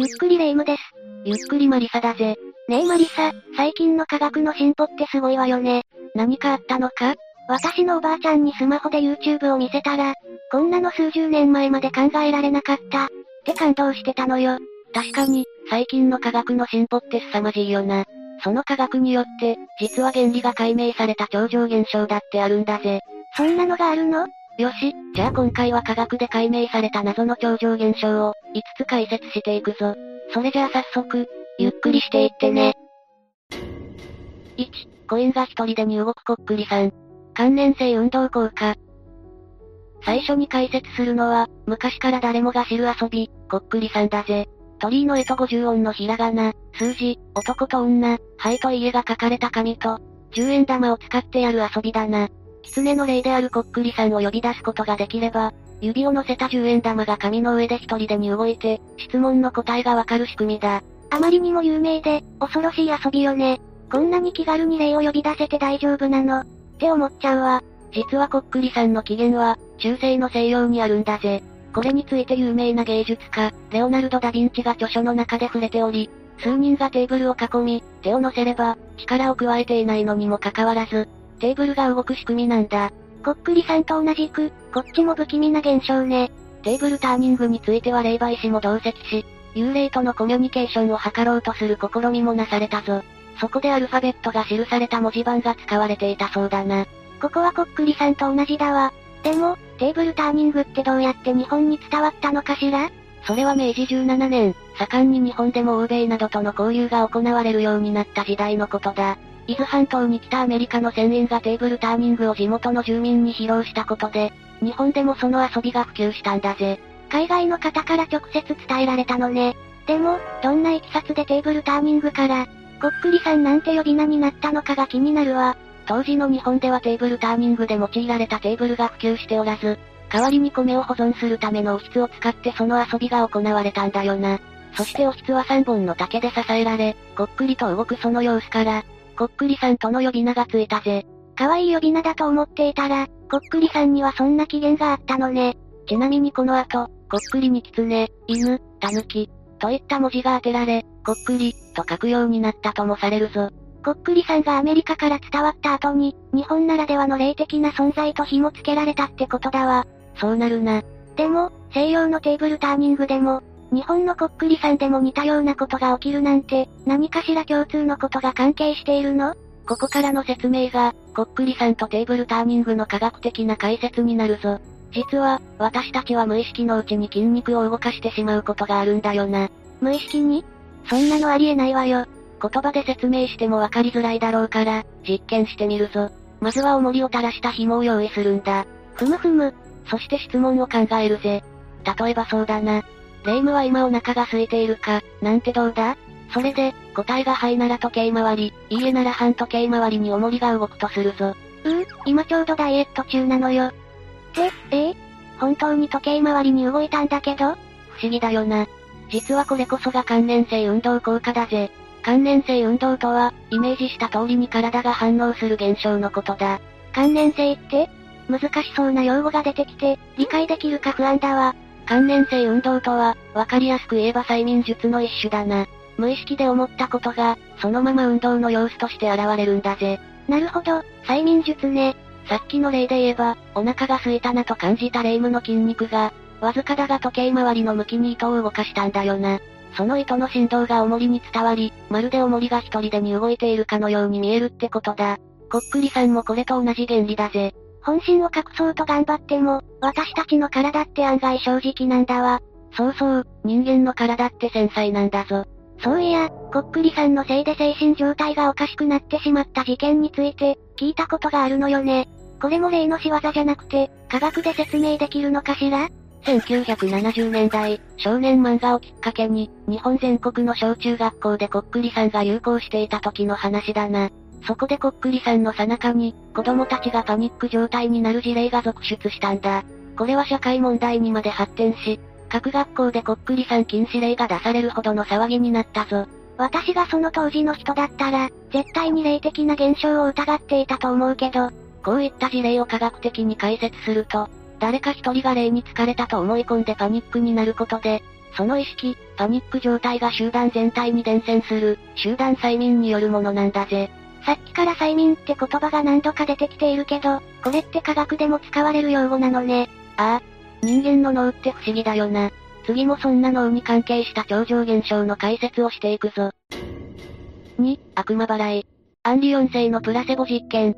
ゆっくりレ夢ムです。ゆっくりマリサだぜ。ねえマリサ、最近の科学の進歩ってすごいわよね。何かあったのか？私のおばあちゃんにスマホで YouTube を見せたら、こんなの数十年前まで考えられなかった。って感動してたのよ。確かに、最近の科学の進歩って凄まじいよな。その科学によって、実は原理が解明された超常現象だってあるんだぜ。そんなのがあるの？よし、じゃあ今回は科学で解明された謎の超常現象を、5つ解説していくぞ。それじゃあ早速、ゆっくりしていってね。1、コインが一人でに動くこっくりさん。関連性運動効果。最初に解説するのは、昔から誰もが知る遊び、こっくりさんだぜ。鳥居の絵と50音のひらがな、数字、男と女、灰と家が書かれた紙と、10円玉を使ってやる遊びだな。狐の霊であるこっくりさんを呼び出すことができれば、指を乗せた10円玉が紙の上で一人でに動いて、質問の答えがわかる仕組みだ。あまりにも有名で、恐ろしい遊びよね。こんなに気軽に霊を呼び出せて大丈夫なのって思っちゃうわ。実はこっくりさんの起源は、中世の西洋にあるんだぜ。これについて有名な芸術家、レオナルド・ダ・ヴィンチが著書の中で触れており、数人がテーブルを囲み、手を乗せれば、力を加えていないのにもかかわらず、テーブルが動く仕組みなんだ。こっくりさんと同じく、こっちも不気味な現象ね。テーブルターニングについては霊媒師も同席し、幽霊とのコミュニケーションを図ろうとする試みもなされたぞ。そこでアルファベットが記された文字盤が使われていたそうだな。ここはこっくりさんと同じだわ。でも、テーブルターニングってどうやって日本に伝わったのかしら？それは明治17年、盛んに日本でも欧米などとの交流が行われるようになった時代のことだ。伊豆半島に来たアメリカの船員がテーブルターニングを地元の住民に披露したことで、日本でもその遊びが普及したんだぜ。海外の方から直接伝えられたのね。でも、どんな経緯でテーブルターニングから、こっくりさんなんて呼び名になったのかが気になるわ。当時の日本ではテーブルターニングで用いられたテーブルが普及しておらず、代わりに米を保存するためのおひつを使ってその遊びが行われたんだよな。そしておひつは3本の竹で支えられ、こっくりと動くその様子から、こっくりさんとの呼び名がついたぜ。可愛い呼び名だと思っていたら、こっくりさんにはそんな機嫌があったのね。ちなみにこの後、こっくりに狐、犬、タヌキ、といった文字が当てられ、こっくり、と書くようになったともされるぞ。こっくりさんがアメリカから伝わった後に、日本ならではの霊的な存在と紐付けられたってことだわ。そうなるな。でも、西洋のテーブルターニングでも、日本のこっくりさんでも似たようなことが起きるなんて、何かしら共通のことが関係しているの？ここからの説明が、こっくりさんとテーブルターニングの科学的な解説になるぞ。実は、私たちは無意識のうちに筋肉を動かしてしまうことがあるんだよな。無意識に？そんなのありえないわよ。言葉で説明してもわかりづらいだろうから、実験してみるぞ。まずは重りを垂らした紐を用意するんだ。ふむふむ。そして質問を考えるぜ。例えばそうだな。霊夢は今お腹が空いているか、なんてどうだ？それで、答えがはいなら時計回り、いいえなら半時計回りに重りが動くとするぞ。うん、今ちょうどダイエット中なのよ。って、え？ー、本当に時計回りに動いたんだけど？不思議だよな。実はこれこそが関連性運動効果だぜ。関連性運動とは、イメージした通りに体が反応する現象のことだ。関連性って？難しそうな用語が出てきて、理解できるか不安だわ。関連性運動とは、わかりやすく言えば催眠術の一種だな。無意識で思ったことが、そのまま運動の様子として現れるんだぜ。なるほど、催眠術ね。さっきの例で言えば、お腹が空いたなと感じた霊夢の筋肉が、わずかだが時計回りの向きに糸を動かしたんだよな。その糸の振動が重りに伝わり、まるで重りが一人でに動いているかのように見えるってことだ。こっくりさんもこれと同じ原理だぜ。本心を隠そうと頑張っても、私たちの体って案外正直なんだわ。そうそう、人間の体って繊細なんだぞ。そういや、こっくりさんのせいで精神状態がおかしくなってしまった事件について、聞いたことがあるのよね。これも例の仕業じゃなくて、科学で説明できるのかしら？1970年代、少年漫画をきっかけに、日本全国の小中学校でこっくりさんが流行していた時の話だな。そこでこっくりさんの最中に、子供たちがパニック状態になる事例が続出したんだ。これは社会問題にまで発展し、各学校でこっくりさん禁止令が出されるほどの騒ぎになったぞ。私がその当時の人だったら、絶対に霊的な現象を疑っていたと思うけど、こういった事例を科学的に解説すると、誰か一人が霊に疲れたと思い込んでパニックになることで、その意識、パニック状態が集団全体に伝染する、集団催眠によるものなんだぜ。さっきから催眠って言葉が何度か出てきているけど、これって科学でも使われる用語なのね。ああ。人間の脳って不思議だよな。次もそんな脳に関係した超常現象の解説をしていくぞ。2、悪魔払い。アンリオン性のプラセボ実験。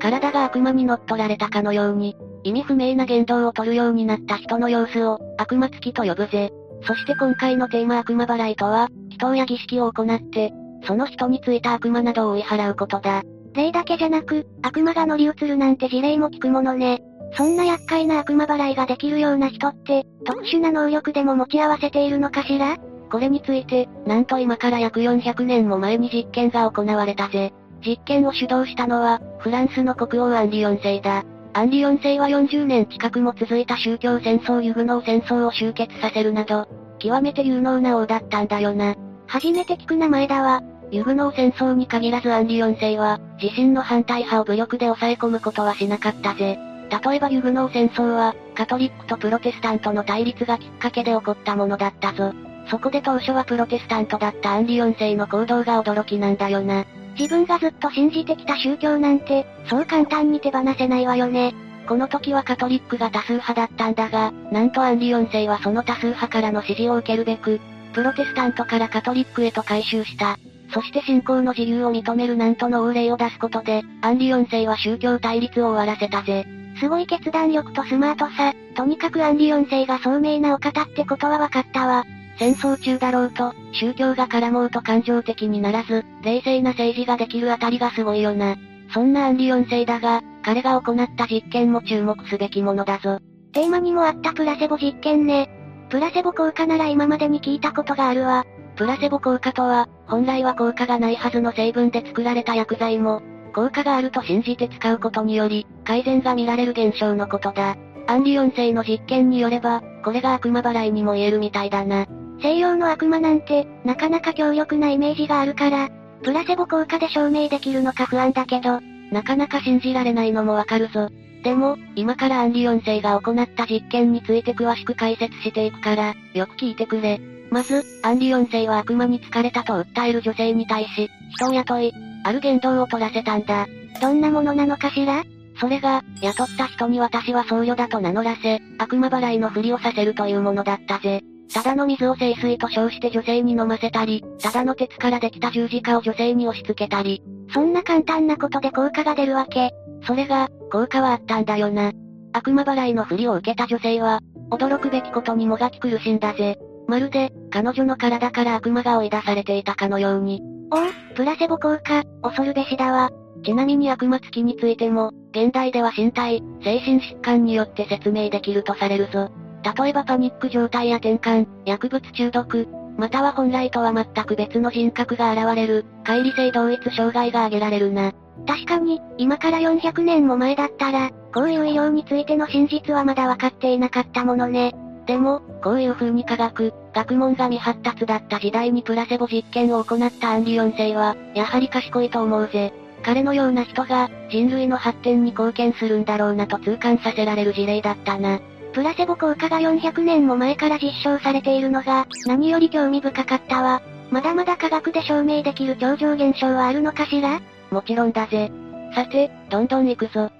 体が悪魔に乗っ取られたかのように、意味不明な言動を取るようになった人の様子を、悪魔付きと呼ぶぜ。そして今回のテーマ悪魔払いとは、祈祷や儀式を行って、その人についた悪魔などを追い払うことだ。例だけじゃなく、悪魔が乗り移るなんて事例も聞くものね。そんな厄介な悪魔払いができるような人って、特殊な能力でも持ち合わせているのかしら？これについて、なんと今から約400年も前に実験が行われたぜ。実験を主導したのは、フランスの国王アンリオン星だ。アンリオン星は40年近くも続いた宗教戦争ユグノー戦争を終結させるなど、極めて有能な王だったんだよな。初めて聞く名前だわ。ユグノー戦争に限らずアンリ4世は、自身の反対派を武力で抑え込むことはしなかったぜ。例えばユグノー戦争は、カトリックとプロテスタントの対立がきっかけで起こったものだったぞ。そこで当初はプロテスタントだったアンリ4世の行動が驚きなんだよな。自分がずっと信じてきた宗教なんて、そう簡単に手放せないわよね。この時はカトリックが多数派だったんだが、なんとアンリオン星はその多数派からの支持を受けるべく、プロテスタントからカトリックへと改宗した。そして信仰の自由を認めるナントの王令を出すことで、アンリ4世は宗教対立を終わらせたぜ。すごい決断力とスマートさ、とにかくアンリ4世が聡明なお方ってことは分かったわ。戦争中だろうと、宗教が絡もうと感情的にならず、冷静な政治ができるあたりがすごいよな。そんなアンリオン星だが、彼が行った実験も注目すべきものだぞ。テーマにもあったプラセボ実験ね。プラセボ効果なら今までに聞いたことがあるわ。プラセボ効果とは、本来は効果がないはずの成分で作られた薬剤も、効果があると信じて使うことにより、改善が見られる現象のことだ。アンリオン星の実験によれば、これが悪魔払いにも言えるみたいだな。西洋の悪魔なんて、なかなか強力なイメージがあるから、プラセボ効果で証明できるのか不安だけど、なかなか信じられないのもわかるぞ。でも、今からアンリオン星が行った実験について詳しく解説していくから、よく聞いてくれ。まず、アンリオン星は悪魔に疲れたと訴える女性に対し、人を雇い、ある言動を取らせたんだ。どんなものなのかしら？それが、雇った人に私は僧侶だと名乗らせ、悪魔払いのふりをさせるというものだったぜ。ただの水を清水と称して女性に飲ませたり、ただの鉄からできた十字架を女性に押し付けたり。そんな簡単なことで効果が出るわけ。それが、効果はあったんだよな。悪魔払いのふりを受けた女性は、驚くべきことにもがき苦しんだぜ。まるで、彼女の体から悪魔が追い出されていたかのように。おお、プラセボ効果、恐るべしだわ。ちなみに悪魔付きについても、現代では身体、精神疾患によって説明できるとされるぞ。例えばパニック状態や転換、薬物中毒、または本来とは全く別の人格が現れる、乖離性同一障害が挙げられるな。確かに、今から400年も前だったら、こういう医療についての真実はまだ分かっていなかったものね。でも、こういう風に科学、学問が未発達だった時代にプラセボ実験を行ったアンリオン星は、やはり賢いと思うぜ。彼のような人が、人類の発展に貢献するんだろうなと痛感させられる事例だったな。プラセボ効果が400年も前から実証されているのが、何より興味深かったわ。まだまだ科学で証明できる超常現象はあるのかしら？もちろんだぜ。さて、どんどん行くぞ。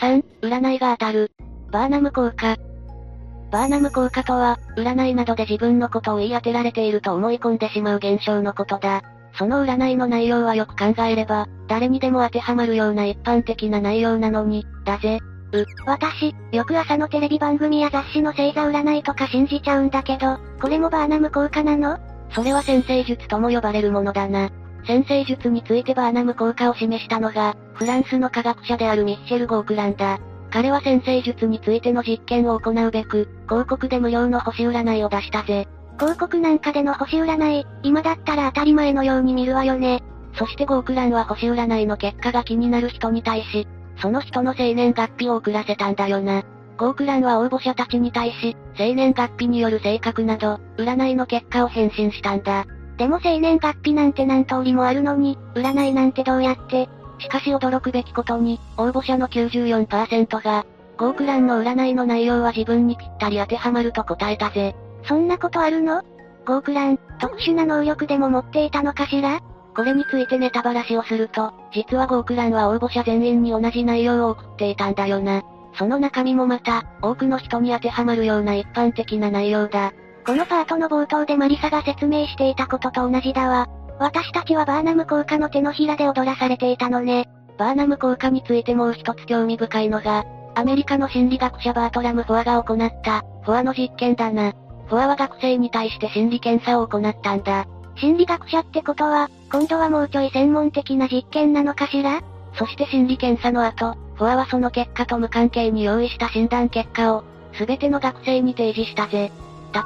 3、占いが当たる。バーナム効果。バーナム効果とは、占いなどで自分のことを言い当てられていると思い込んでしまう現象のことだ。その占いの内容はよく考えれば、誰にでも当てはまるような一般的な内容なのに、だぜ。う、私、よく朝のテレビ番組や雑誌の星座占いとか信じちゃうんだけど、これもバーナム効果なの？それは先生術とも呼ばれるものだな。先生術についてバーナム効果を示したのが、フランスの科学者であるミッシェル・ゴークランだ。彼は先生術についての実験を行うべく、広告で無料の星占いを出したぜ。広告なんかでの星占い、今だったら当たり前のように見るわよね。そしてゴークランは星占いの結果が気になる人に対し、その人の生年月日を送らせたんだよな。ゴークランは応募者たちに対し、生年月日による性格など、占いの結果を返信したんだ。でも生年月日なんて何通りもあるのに、占いなんてどうやってしかし驚くべきことに、応募者の94%が、ゴークランの占いの内容は自分にぴったり当てはまると答えたぜ。そんなことあるの？ゴークラン、特殊な能力でも持っていたのかしら？これについてネタバラシをすると、実はゴークランは応募者全員に同じ内容を送っていたんだよな。その中身もまた、多くの人に当てはまるような一般的な内容だ。このパートの冒頭でマリサが説明していたことと同じだわ。私たちはバーナム効果の手のひらで踊らされていたのね。バーナム効果についてもう一つ興味深いのが、アメリカの心理学者バートラム・フォアが行った、フォアの実験だな。フォアは学生に対して心理検査を行ったんだ。心理学者ってことは、今度はもうちょい専門的な実験なのかしら？そして心理検査の後、フォアはその結果と無関係に用意した診断結果を、すべての学生に提示したぜ。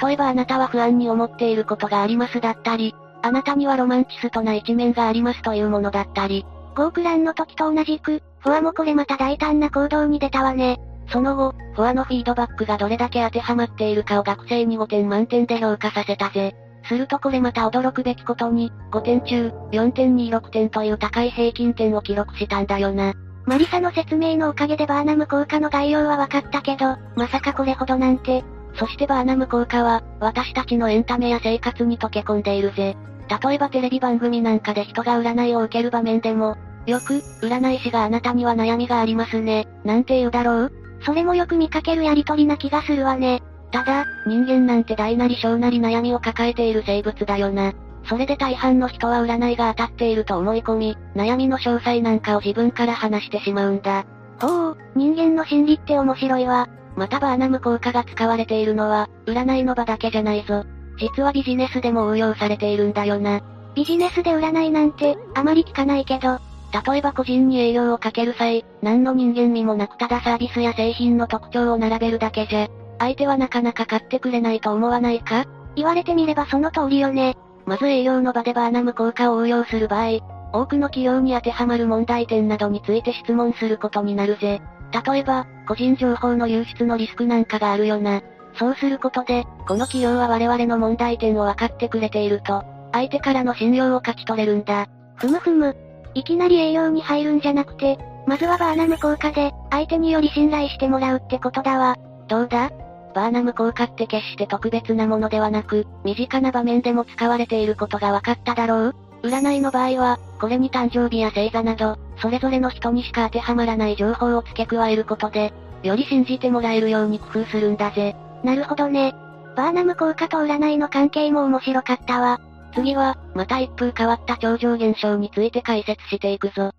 例えばあなたは不安に思っていることがありますだったり、あなたにはロマンチストな一面がありますというものだったり。ゴークランの時と同じく、フォアもこれまた大胆な行動に出たわね。その後、フォアのフィードバックがどれだけ当てはまっているかを学生に5点満点で評価させたぜ。するとこれまた驚くべきことに、5点中、4.26点という高い平均点を記録したんだよな。マリサの説明のおかげでバーナム効果の概要は分かったけど、まさかこれほどなんて。そしてバーナム効果は、私たちのエンタメや生活に溶け込んでいるぜ。例えばテレビ番組なんかで人が占いを受ける場面でも、よく、占い師があなたには悩みがありますね、なんて言うだろう?それもよく見かけるやりとりな気がするわね。ただ、人間なんて大なり小なり悩みを抱えている生物だよな。それで大半の人は占いが当たっていると思い込み、悩みの詳細なんかを自分から話してしまうんだ。ほう、人間の心理って面白いわ。またバーナム効果が使われているのは、占いの場だけじゃないぞ。実はビジネスでも応用されているんだよな。ビジネスで占いなんて、あまり聞かないけど。例えば個人に営業をかける際、何の人間味もなくただサービスや製品の特徴を並べるだけじゃ、相手はなかなか買ってくれないと思わないか？言われてみればその通りよね。まず営業の場でバーナム効果を応用する場合、多くの企業に当てはまる問題点などについて質問することになるぜ。例えば、個人情報の流出のリスクなんかがあるよな。そうすることで、この企業は我々の問題点を分かってくれていると、相手からの信用を勝ち取れるんだ。ふむふむ。いきなり営業に入るんじゃなくて、まずはバーナム効果で、相手により信頼してもらうってことだわ。どうだ？バーナム効果って決して特別なものではなく、身近な場面でも使われていることが分かっただろう？占いの場合は、これに誕生日や星座など、それぞれの人にしか当てはまらない情報を付け加えることで、より信じてもらえるように工夫するんだぜ。なるほどね。バーナム効果と占いの関係も面白かったわ。次は、また一風変わった超常現象について解説していくぞ。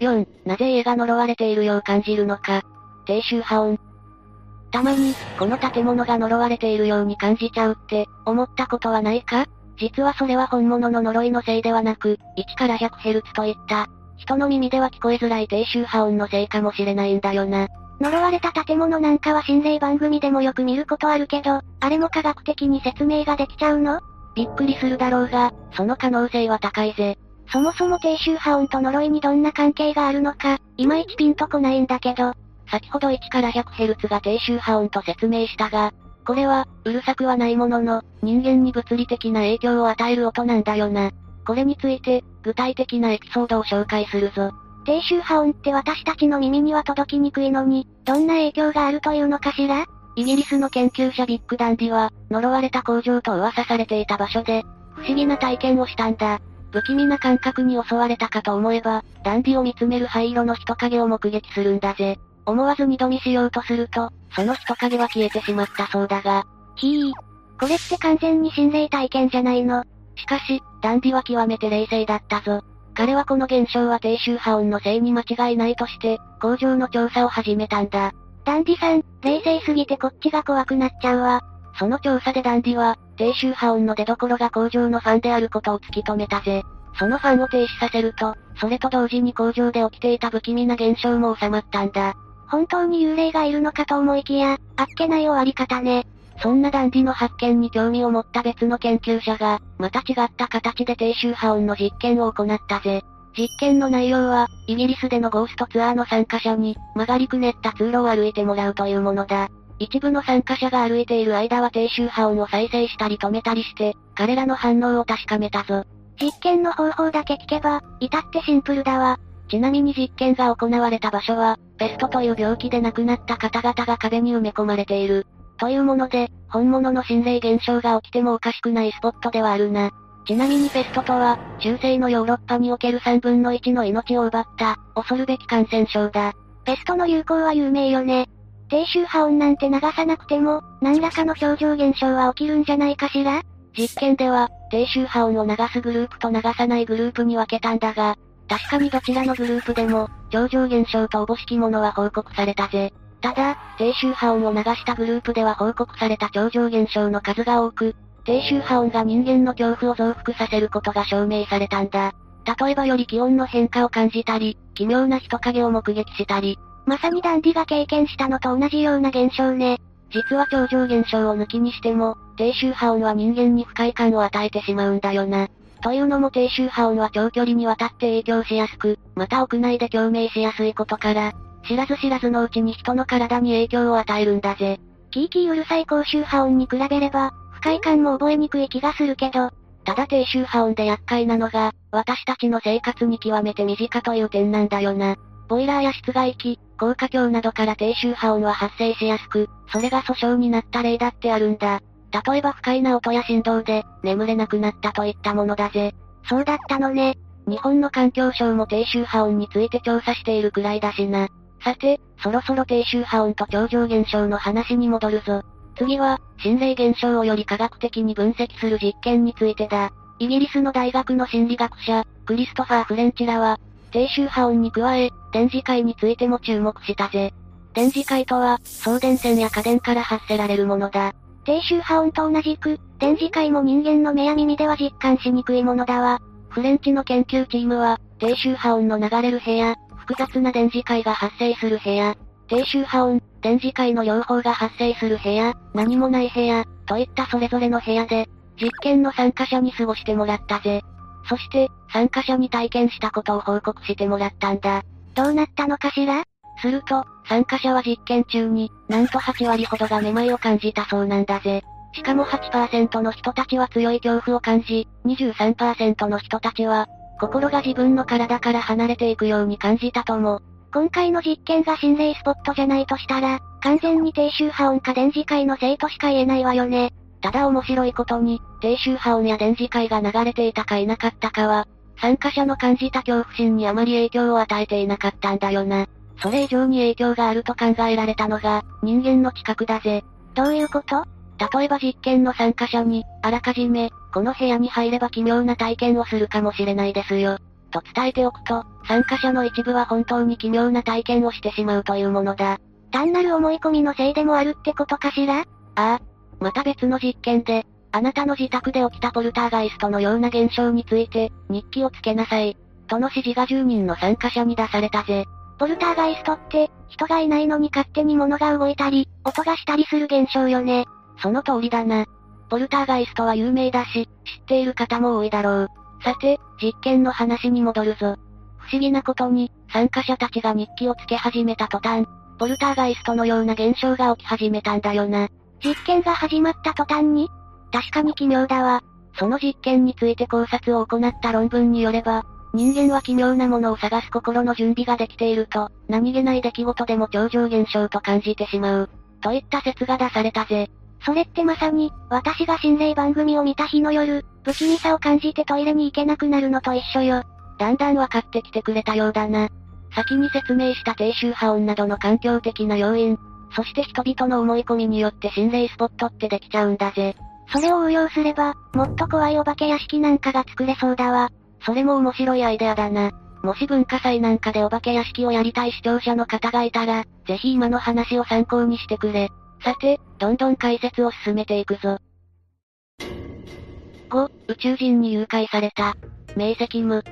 4、なぜ家が呪われているよう感じるのか。低周波音。たまに、この建物が呪われているように感じちゃうって、思ったことはないか？実はそれは本物の呪いのせいではなく、1から 100Hz といった、人の耳では聞こえづらい低周波音のせいかもしれないんだよな。呪われた建物なんかは心霊番組でもよく見ることあるけど、あれも科学的に説明ができちゃうの？びっくりするだろうが、その可能性は高いぜ。そもそも低周波音と呪いにどんな関係があるのか、いまいちピンとこないんだけど、先ほど1から 100Hz が低周波音と説明したが、これは、うるさくはないものの、人間に物理的な影響を与える音なんだよな。これについて、具体的なエピソードを紹介するぞ。低周波音って私たちの耳には届きにくいのに、どんな影響があるというのかしら？イギリスの研究者ビッグダンディは、呪われた工場と噂されていた場所で、不思議な体験をしたんだ。不気味な感覚に襲われたかと思えば、ダンディを見つめる灰色の人影を目撃するんだぜ。思わず二度見しようとすると、その人影は消えてしまったそうだが。ひー。これって完全に心霊体験じゃないの？しかし、ダンディは極めて冷静だったぞ。彼はこの現象は低周波音のせいに間違いないとして、工場の調査を始めたんだ。ダンディさん、冷静すぎてこっちが怖くなっちゃうわ。その調査でダンディは、低周波音の出所が工場のファンであることを突き止めたぜ。そのファンを停止させると、それと同時に工場で起きていた不気味な現象も収まったんだ。本当に幽霊がいるのかと思いきや、あっけない終わり方ね。そんなダンディの発見に興味を持った別の研究者が、また違った形で低周波音の実験を行ったぜ。実験の内容は、イギリスでのゴーストツアーの参加者に、曲がりくねった通路を歩いてもらうというものだ。一部の参加者が歩いている間は低周波音を再生したり止めたりして、彼らの反応を確かめたぞ。実験の方法だけ聞けば、至ってシンプルだわ。ちなみに実験が行われた場所は、ペストという病気で亡くなった方々が壁に埋め込まれている。というもので、本物の心霊現象が起きてもおかしくないスポットではあるな。ちなみにペストとは、中世のヨーロッパにおける3分の1の命を奪った、恐るべき感染症だ。ペストの流行は有名よね。低周波音なんて流さなくても、何らかの超常現象は起きるんじゃないかしら？実験では、低周波音を流すグループと流さないグループに分けたんだが、確かにどちらのグループでも、超常現象とおぼしきものは報告されたぜ。ただ、低周波音を流したグループでは報告された超常現象の数が多く、低周波音が人間の恐怖を増幅させることが証明されたんだ。例えばより気温の変化を感じたり、奇妙な人影を目撃したり。まさにダンディが経験したのと同じような現象ね。実は超常現象を抜きにしても、低周波音は人間に不快感を与えてしまうんだよな。というのも低周波音は長距離にわたって影響しやすく、また屋内で共鳴しやすいことから、知らず知らずのうちに人の体に影響を与えるんだぜ。キーキーうるさい高周波音に比べれば、不快感も覚えにくい気がするけど、ただ低周波音で厄介なのが、私たちの生活に極めて身近という点なんだよな。ボイラーや室外機、高架橋などから低周波音は発生しやすく、それが訴訟になった例だってあるんだ。例えば不快な音や振動で、眠れなくなったといったものだぜ。そうだったのね。日本の環境省も低周波音について調査しているくらいだしな。さて、そろそろ低周波音と超常現象の話に戻るぞ。次は、心霊現象をより科学的に分析する実験についてだ。イギリスの大学の心理学者、クリストファー・フレンチらは、低周波音に加え、電磁界についても注目したぜ。電磁界とは、送電線や家電から発せられるものだ。低周波音と同じく、電磁界も人間の目や耳では実感しにくいものだわ。フレンチの研究チームは、低周波音の流れる部屋、複雑な電磁界が発生する部屋、低周波音、電磁界の両方が発生する部屋、何もない部屋、といったそれぞれの部屋で、実験の参加者に過ごしてもらったぜ。そして、参加者に体験したことを報告してもらったんだ。どうなったのかしら？すると、参加者は実験中に、なんと8割ほどがめまいを感じたそうなんだぜ。しかも8%の人たちは強い恐怖を感じ、23%の人たちは、心が自分の体から離れていくように感じたとも。今回の実験が心霊スポットじゃないとしたら、完全に低周波音か電磁界のせいとしか言えないわよね。ただ面白いことに、低周波音や電磁界が流れていたかいなかったかは、参加者の感じた恐怖心にあまり影響を与えていなかったんだよな。それ以上に影響があると考えられたのが、人間の知覚だぜ。どういうこと？例えば実験の参加者に、あらかじめ、この部屋に入れば奇妙な体験をするかもしれないですよ。と伝えておくと、参加者の一部は本当に奇妙な体験をしてしまうというものだ。単なる思い込みのせいでもあるってことかしら？ああ。また別の実験で、あなたの自宅で起きたポルターガイストのような現象について、日記をつけなさい。との指示が10人の参加者に出されたぜ。ポルターガイストって、人がいないのに勝手に物が動いたり、音がしたりする現象よね。その通りだな。ポルターガイストは有名だし、知っている方も多いだろう。さて、実験の話に戻るぞ。不思議なことに、参加者たちが日記をつけ始めた途端、ポルターガイストのような現象が起き始めたんだよな。実験が始まった途端に？確かに奇妙だわ。その実験について考察を行った論文によれば、人間は奇妙なものを探す心の準備ができていると、何気ない出来事でも超常現象と感じてしまう。といった説が出されたぜ。それってまさに、私が心霊番組を見た日の夜、不気味さを感じてトイレに行けなくなるのと一緒よ。だんだん分かってきてくれたようだな。先に説明した低周波音などの環境的な要因、そして人々の思い込みによって心霊スポットってできちゃうんだぜ。それを応用すれば、もっと怖いお化け屋敷なんかが作れそうだわ。それも面白いアイデアだな。もし文化祭なんかでお化け屋敷をやりたい視聴者の方がいたら、ぜひ今の話を参考にしてくれ。さて、どんどん解説を進めていくぞ。5、宇宙人に誘拐された。明晰夢。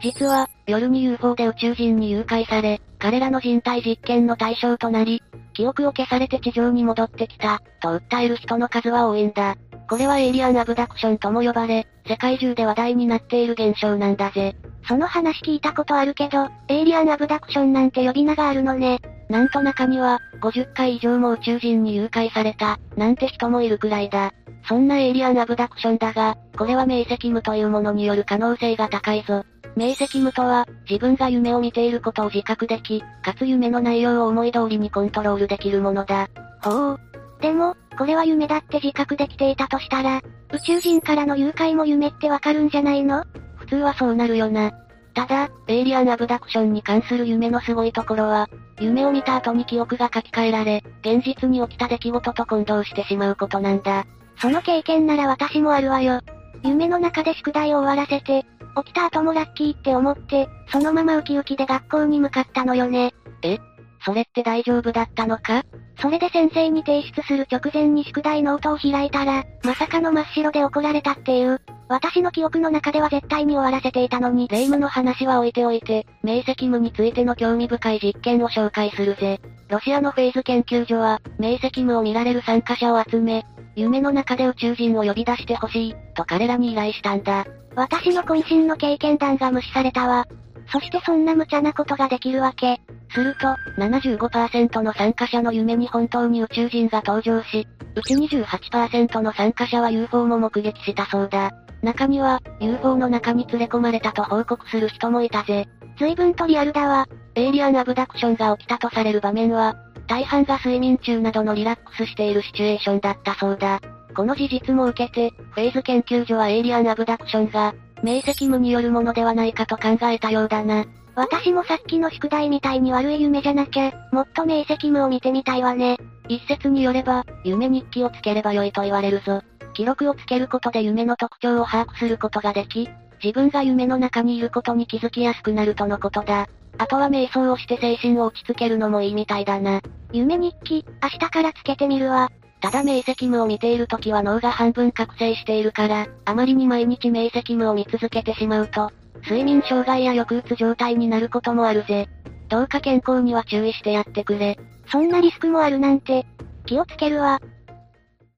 実は、夜に UFO で宇宙人に誘拐され、彼らの人体実験の対象となり、記憶を消されて地上に戻ってきた、と訴える人の数は多いんだ。これはエイリアンアブダクションとも呼ばれ、世界中で話題になっている現象なんだぜ。その話聞いたことあるけど、エイリアンアブダクションなんて呼び名があるのね。なんと中には、50回以上も宇宙人に誘拐された、なんて人もいるくらいだ。そんなエイリアンアブダクションだが、これは明晰夢というものによる可能性が高いぞ。明晰夢とは、自分が夢を見ていることを自覚でき、かつ夢の内容を思い通りにコントロールできるものだ。ほう。でも、これは夢だって自覚できていたとしたら、宇宙人からの誘拐も夢ってわかるんじゃないの？普通はそうなるよな。ただ、エイリアンアブダクションに関する夢のすごいところは、夢を見た後に記憶が書き換えられ、現実に起きた出来事と混同してしまうことなんだ。その経験なら私もあるわよ。夢の中で宿題を終わらせて、起きた後もラッキーって思って、そのままウキウキで学校に向かったのよね。え？それって大丈夫だったのか？それで先生に提出する直前に宿題ノートを開いたら、まさかの真っ白で怒られたっていう。私の記憶の中では絶対に終わらせていたのに。霊夢の話は置いておいて、明晰夢についての興味深い実験を紹介するぜ。ロシアのフェーズ研究所は、明晰夢を見られる参加者を集め、夢の中で宇宙人を呼び出してほしい、と彼らに依頼したんだ。私の渾身の経験談が無視されたわ。そしてそんな無茶なことができるわけ。すると、75%の参加者の夢に本当に宇宙人が登場し、うち28%の参加者は UFO も目撃したそうだ。中には、UFO の中に連れ込まれたと報告する人もいたぜ。随分とリアルだわ。エイリアンアブダクションが起きたとされる場面は、大半が睡眠中などのリラックスしているシチュエーションだったそうだ。この事実も受けて、フェーズ研究所はエイリアンアブダクションが、明晰夢によるものではないかと考えたようだな。私もさっきの宿題みたいに悪い夢じゃなきゃ、もっと明晰夢を見てみたいわね。一説によれば、夢日記をつければ良いと言われるぞ。記録をつけることで夢の特徴を把握することができ、自分が夢の中にいることに気づきやすくなるとのことだ。あとは瞑想をして精神を落ち着けるのもいいみたいだな。夢日記、明日からつけてみるわ。ただ明晰夢を見ている時は脳が半分覚醒しているから、あまりに毎日明晰夢を見続けてしまうと、睡眠障害や抑うつ状態になることもあるぜ。どうか健康には注意してやってくれ。そんなリスクもあるなんて、気をつけるわ。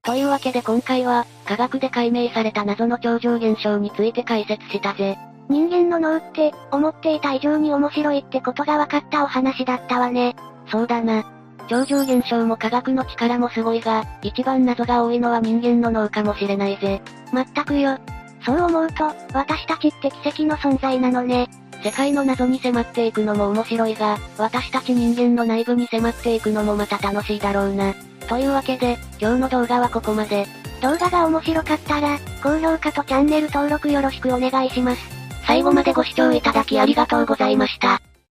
というわけで今回は、科学で解明された謎の超常現象について解説したぜ。人間の脳って、思っていた以上に面白いってことが分かったお話だったわね。そうだな。超常現象も科学の力もすごいが、一番謎が多いのは人間の脳かもしれないぜ。まったくよ。そう思うと、私たちって奇跡の存在なのね。世界の謎に迫っていくのも面白いが、私たち人間の内部に迫っていくのもまた楽しいだろうな。というわけで、今日の動画はここまで。動画が面白かったら、高評価とチャンネル登録よろしくお願いします。最後までご視聴いただきありがとうございました。